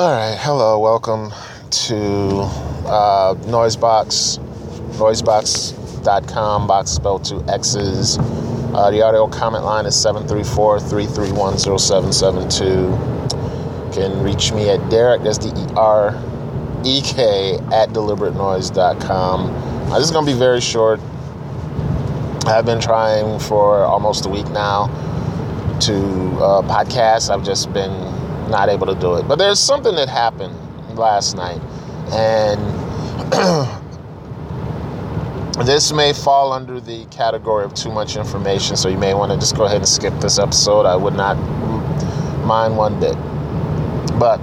All right, hello, welcome to uh, NoiseBoxx, noiseboxx.com, box spelled two X's. Uh, the audio comment line is 734 331 0772. Can reach me at Derek, that's D E R E K, at deliberatenoise.com. Uh, this is going to be very short. I've been trying for almost a week now to uh, podcast. I've just been not able to do it. But there's something that happened last night, and this may fall under the category of too much information, so you may want to just go ahead and skip this episode. I would not mind one bit. But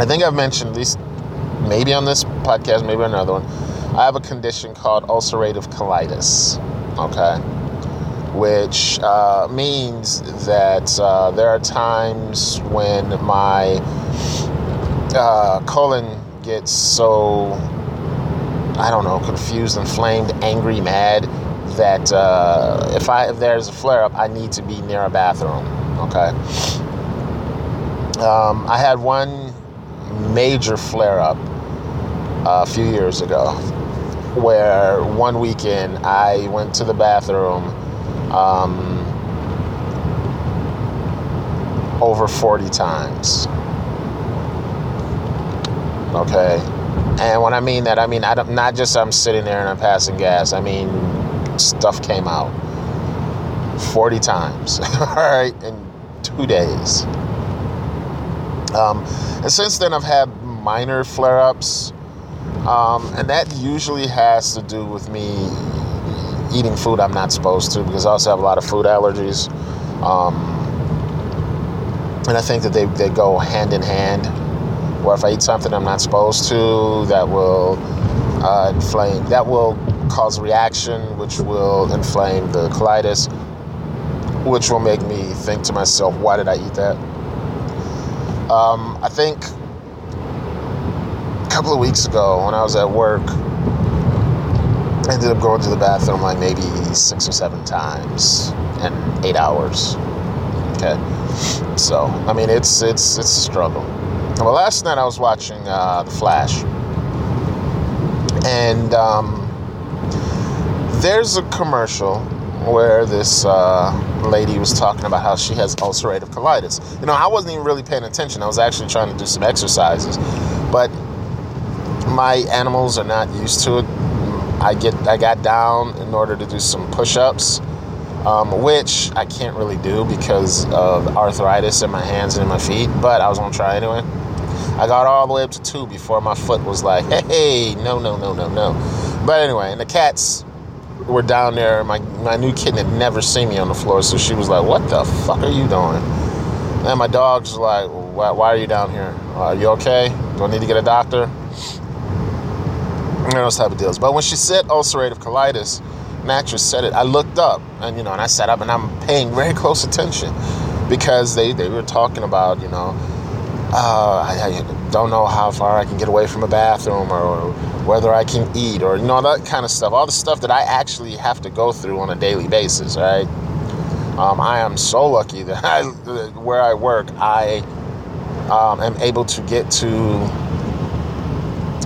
I think I've mentioned, at least maybe on this podcast, maybe another one, I have a condition called ulcerative colitis. Okay which uh, means that uh, there are times when my uh, colon gets so, I don't know, confused, inflamed, angry, mad, that uh, if I if there's a flare up, I need to be near a bathroom. Okay. Um, I had one major flare up uh, a few years ago where one weekend I went to the bathroom um, over 40 times. Okay. And when I mean that, I mean I don't, not just I'm sitting there and I'm passing gas. I mean stuff came out 40 times. All right, in two days. Um, and since then, I've had minor flare-ups, um, and that usually has to do with me eating food I'm not supposed to because I also have a lot of food allergies. Um, and I think that they, they go hand in hand. Where if I eat something I'm not supposed to, that will uh, inflame, that will cause a reaction, which will inflame the colitis, which will make me think to myself, why did I eat that? Um, I think a couple of weeks ago when I was at work, ended up going to the bathroom like maybe six or seven times in eight hours. Okay, so I mean it's it's it's a struggle. Well, last night I was watching uh, The Flash, and um, there's a commercial where this uh, lady was talking about how she has ulcerative colitis. You know, I wasn't even really paying attention. I was actually trying to do some exercises, but my animals are not used to it I get I got down in order to do some push-ups, um, which I can't really do because of arthritis in my hands and in my feet. But I was gonna try anyway. I got all the way up to two before my foot was like, "Hey, no, no, no, no, no." But anyway, and the cats were down there. My my new kitten had never seen me on the floor, so she was like, "What the fuck are you doing?" And my dog's like, "Why, why are you down here? Are you okay? Do I need to get a doctor?" You know, those type of deals. But when she said ulcerative colitis, mattress said it, I looked up and you know, and I sat up and I'm paying very close attention because they, they were talking about, you know, uh, I, I, don't know how far I can get away from a bathroom or, or, whether I can eat or, you know, that kind of stuff. All the stuff that I actually have to go through on a daily basis, right? Um, I am so lucky that I, where I work, I um, am able to get to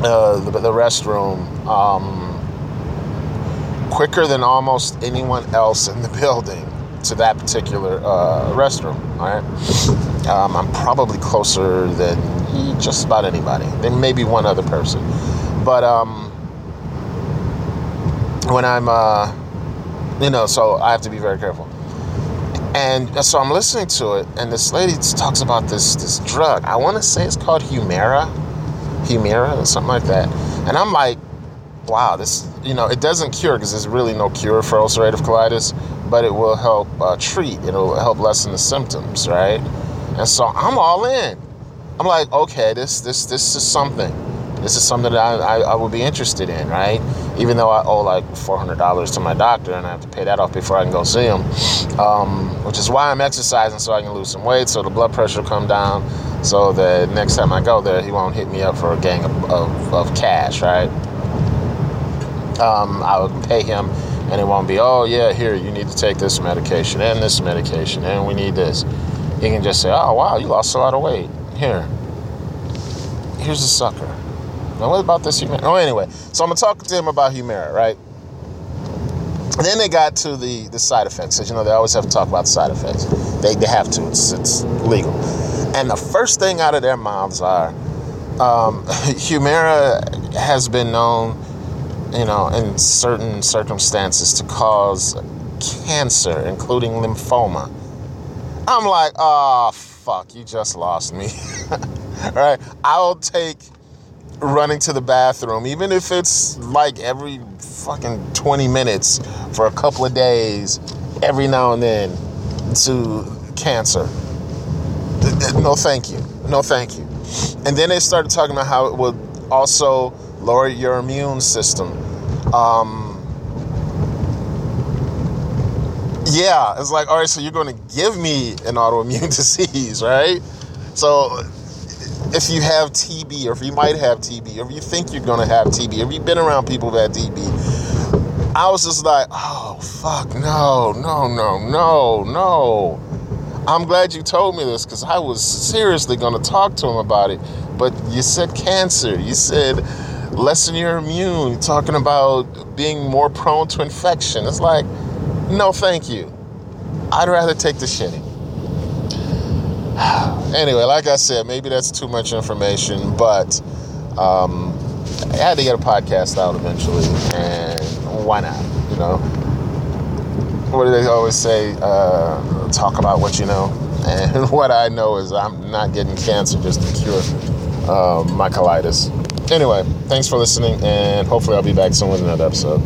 uh, the, the, restroom um, quicker than almost anyone else in the building to that particular uh, restroom. All right, um, I'm probably closer than just about anybody. There may be one other person, but um, when I'm, uh, you know, so I have to be very careful. And so I'm listening to it, and this lady talks about this this drug. I want to say it's called Humira Humira or something like that. And I'm like, wow, this, you know, it doesn't cure because there's really no cure for ulcerative colitis, but it will help uh, treat, it'll help lessen the symptoms, right? And so I'm all in. I'm like, okay, this, this, this is something. This is something that I, I, I would be interested in, right? Even though I owe like $400 to my doctor and I have to pay that off before I can go see him, um, which is why I'm exercising so I can lose some weight, so the blood pressure will come down so that next time I go there, he won't hit me up for a gang of, of, of cash, right? Um, I will pay him, and it won't be, oh, yeah, here, you need to take this medication and this medication, and we need this. He can just say, oh, wow, you lost a lot of weight. Here, here's a sucker. Now, what about this Humira? Oh, anyway, so I'm gonna talk to him about Humira, right? And then they got to the the side effects. As you know, they always have to talk about the side effects. They, they have to. It's it's legal. And the first thing out of their mouths are, um, has been known, you know, in certain circumstances to cause cancer, including lymphoma. I'm like, oh fuck, you just lost me. right? I'll take running to the bathroom, even if it's like every fucking 20 minutes for a couple of days, every now and then, to cancer. No, thank you. No, thank you. And then they started talking about how it would also lower your immune system. Um, yeah, it's like, all right, so you're going to give me an autoimmune disease, right? So if you have TB, or if you might have TB, or if you think you're going to have TB, or you've been around people had TB, I was just like, oh, fuck, no, no, no, no, no. I'm glad you told me this because I was seriously going to talk to him about it. But you said cancer. You said lessen your immune. Talking about being more prone to infection. It's like, no, thank you. I'd rather take the shitting. anyway, like I said, maybe that's too much information, but um, I had to get a podcast out eventually, and why not? You know, what do they always say? Uh, talk about what you know. And what I know is I'm not getting cancer just to cure uh, my colitis. Anyway, thanks for listening, and hopefully I'll be back soon with another episode.